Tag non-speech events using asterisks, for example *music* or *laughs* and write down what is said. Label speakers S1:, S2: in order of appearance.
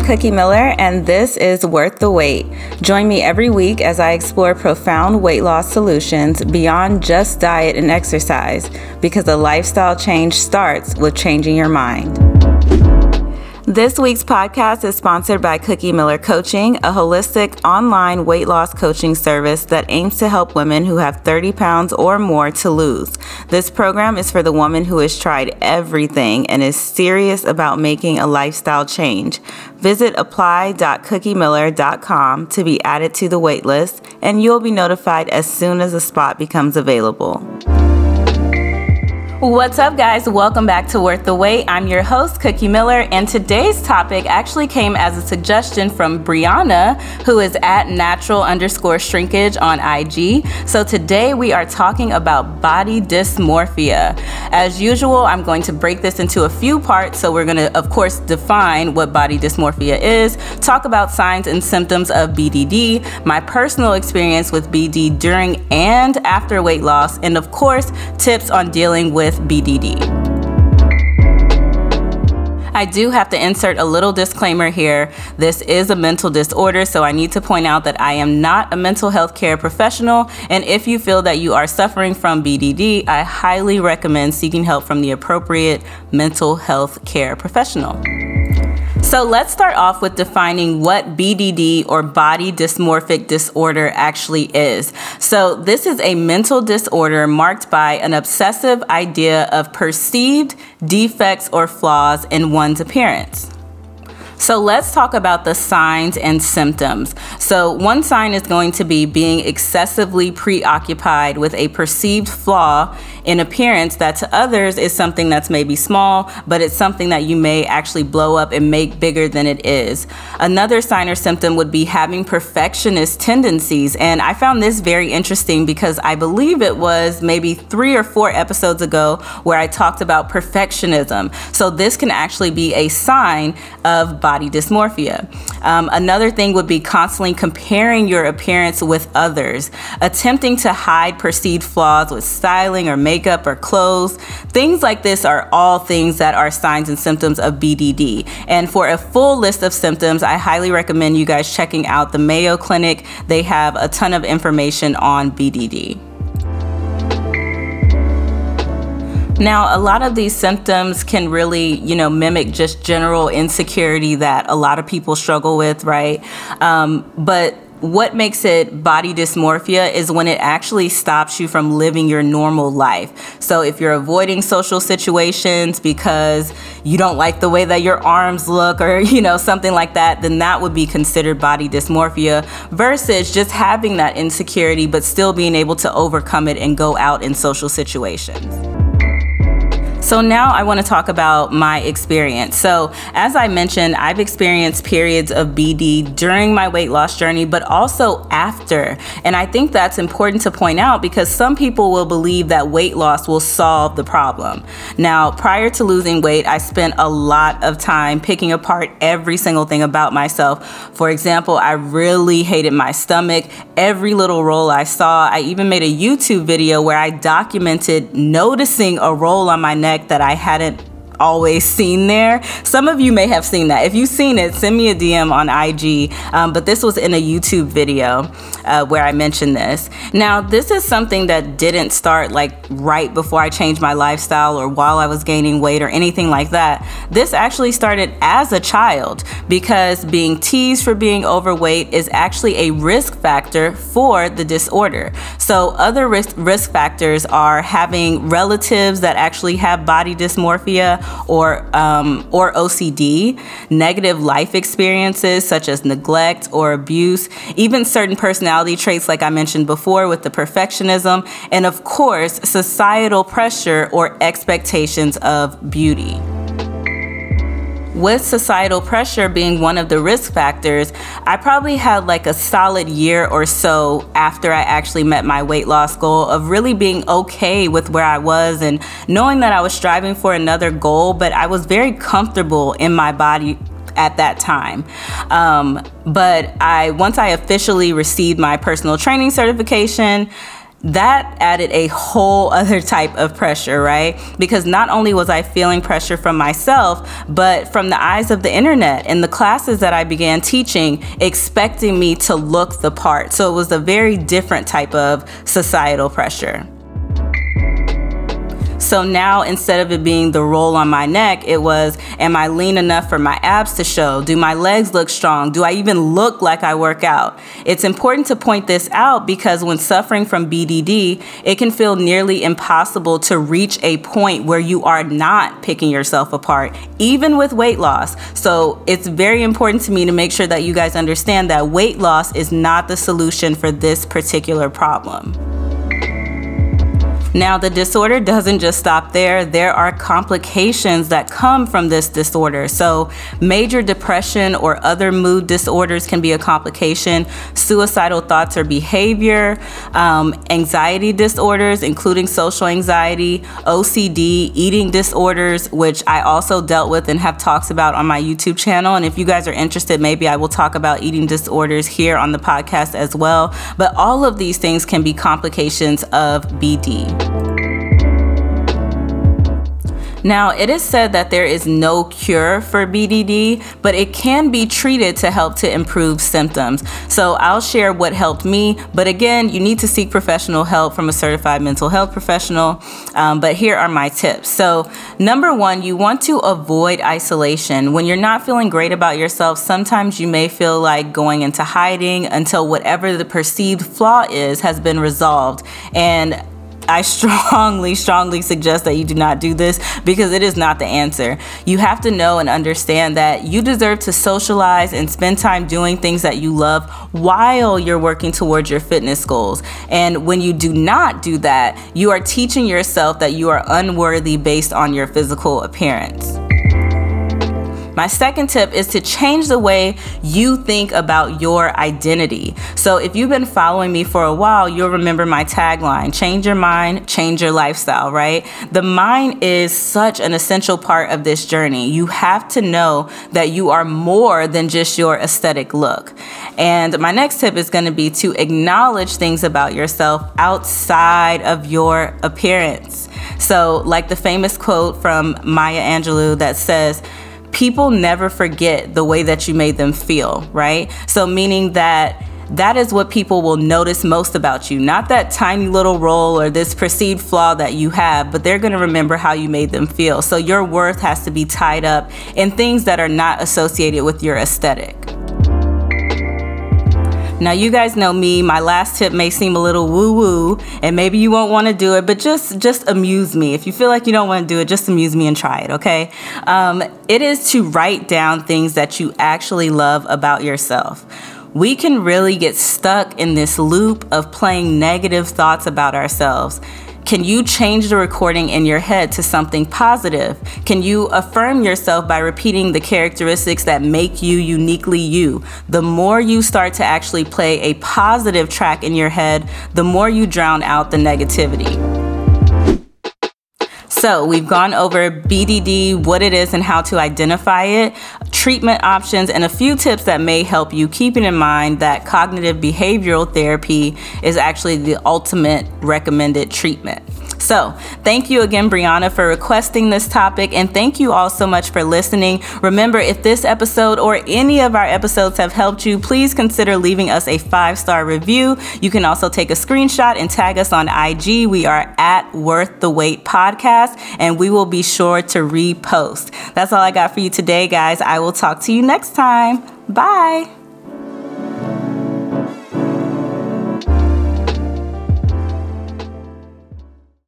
S1: I'm Cookie Miller, and this is Worth the Wait. Join me every week as I explore profound weight loss solutions beyond just diet and exercise, because a lifestyle change starts with changing your mind. This week's podcast is sponsored by Cookie Miller Coaching, a holistic online weight loss coaching service that aims to help women who have 30 pounds or more to lose. This program is for the woman who has tried everything and is serious about making a lifestyle change. Visit apply.cookiemiller.com to be added to the waitlist, and you'll be notified as soon as a spot becomes available. What's up, guys? Welcome back to Worth the Wait. I'm your host, Cookie Miller, and today's topic actually came as a suggestion from Brianna, who is at natural underscore shrinkage on IG. So today we are talking about body dysmorphia. As usual, I'm going to break this into a few parts. So we're going to, of course, define what body dysmorphia is, talk about signs and symptoms of BDD, my personal experience with BD during and after weight loss, and of course, tips on dealing with with BDD. I do have to insert a little disclaimer here. This is a mental disorder, so I need to point out that I am not a mental health care professional. And if you feel that you are suffering from BDD, I highly recommend seeking help from the appropriate mental health care professional. So let's start off with defining what BDD or body dysmorphic disorder actually is. So, this is a mental disorder marked by an obsessive idea of perceived defects or flaws in one's appearance. So let's talk about the signs and symptoms. So, one sign is going to be being excessively preoccupied with a perceived flaw in appearance that to others is something that's maybe small, but it's something that you may actually blow up and make bigger than it is. Another sign or symptom would be having perfectionist tendencies. And I found this very interesting because I believe it was maybe three or four episodes ago where I talked about perfectionism. So, this can actually be a sign of body dysmorphia. Um, another thing would be constantly comparing your appearance with others, attempting to hide perceived flaws with styling or makeup or clothes. Things like this are all things that are signs and symptoms of BDD. And for a full list of symptoms, I highly recommend you guys checking out the Mayo Clinic. They have a ton of information on BDD. Now, a lot of these symptoms can really, you know, mimic just general insecurity that a lot of people struggle with, right? Um, but what makes it body dysmorphia is when it actually stops you from living your normal life. So if you're avoiding social situations because you don't like the way that your arms look or *laughs* you know something like that, then that would be considered body dysmorphia versus just having that insecurity but still being able to overcome it and go out in social situations. So now I want to talk about my experience. So, as I mentioned, I've experienced periods of BD during my weight loss journey, but also after. And I think that's important to point out because some people will believe that weight loss will solve the problem. Now, prior to losing weight, I spent a lot of time picking apart every single thing about myself. For example, I really hated my stomach, every little roll I saw. I even made a YouTube video where I documented noticing a roll on my neck that I hadn't always seen there. Some of you may have seen that. If you've seen it, send me a DM on IG. Um, but this was in a YouTube video uh, where I mentioned this. Now, this is something that didn't start like right before I changed my lifestyle or while I was gaining weight or anything like that. This actually started as a child because being teased for being overweight is actually a risk factor for the disorder. So, other risk, risk factors are having relatives that actually have body dysmorphia or um, or OCD, negative life experiences such as neglect or abuse, even certain personality traits like I mentioned before with the perfectionism, and of course societal pressure or expectations of beauty with societal pressure being one of the risk factors, I probably had like a solid year or so after I actually met my weight loss goal of really being okay with where I was and knowing that I was striving for another goal, but I was very comfortable in my body at that time. Um, but I once I officially received my personal training certification, that added a whole *laughs* other type of pressure, right? Because not only was I feeling pressure from myself, but from the eyes of the internet and the classes that I began teaching, expecting me to look the part. So it was a very different type of societal pressure. So now instead of it being the roll on my neck, it was, am I lean enough for my abs to show? Do my legs look strong? Do I even look like I work out? It's important to point this out because when suffering from BDD, it can feel nearly impossible to reach a point where you are not picking yourself apart, even with weight loss. So it's very important to me to make sure that you guys understand that weight loss is not the solution for this particular problem. Now, the disorder doesn't just stop there. There are complications that come from this disorder. So, major depression or other mood disorders can be a complication, suicidal thoughts or behavior, um, anxiety disorders, including social anxiety, OCD, eating disorders, which I also dealt with and have talks about on my YouTube channel. And if you guys are interested, maybe I will talk about eating disorders here on the podcast as well. But all of these things can be complications of BD. Now, it is said that there is no cure for BDD, but it can be treated to help to improve symptoms. So, I'll share what helped me, but again, you need to seek professional help from a certified mental health professional. Um, but here are my tips. So, number one, you want to avoid isolation. When you're not feeling great about yourself, sometimes you may feel like going into hiding until whatever the perceived flaw is has been resolved. And I strongly, *laughs* strongly suggest that you do not do this because it is not the answer. You have to know and understand that you deserve to socialize and spend time doing things that you love while you're working towards your fitness goals. And when you do not do that, you are teaching yourself that you are unworthy based on your physical appearance. My second tip is to change the way you think about your identity. So, if you've been following me for a while, you'll remember my tagline change your mind, change your lifestyle, right? The mind is such an essential part of this journey. You have to know that you are more than just your aesthetic look. And my next tip is going to be to acknowledge things about yourself outside of your appearance. So, like the famous quote from Maya Angelou that says, people never forget the way that you made them feel, right? So, meaning that that is what people will notice most about you. Not that tiny little roll or this perceived flaw that you have, but they're going to remember how you made them feel. So, your worth has to be tied up in things that are not associated with your aesthetic. Now, you guys know me. My last tip may seem a little woo woo, and maybe you won't want to do it, but just just amuse me. If you feel like you don't want to do it, just amuse me and try it, okay? Um, it is to write down things that you actually love about yourself we can really get stuck in this loop of playing negative thoughts about ourselves. Can you change the recording in your head to something positive? Can you affirm yourself by repeating the characteristics that make you uniquely you? The more you start to actually play a positive track in your head, the more you drown out the negativity. So, we've gone over BDD, what it is and how to identify it, treatment options, and a few tips that may help you, keeping in mind that cognitive behavioral therapy is actually the ultimate recommended treatment. So, thank you again, Brianna, for requesting this topic, and thank you all so much for listening. Remember, if this episode or any of our episodes have helped you, please consider leaving us a five star review. You can also take a screenshot and tag us on IG. We are at Worth the Wait Podcast, and we will be sure to repost. That's all I got for you today, guys. I will talk to you next time. Bye.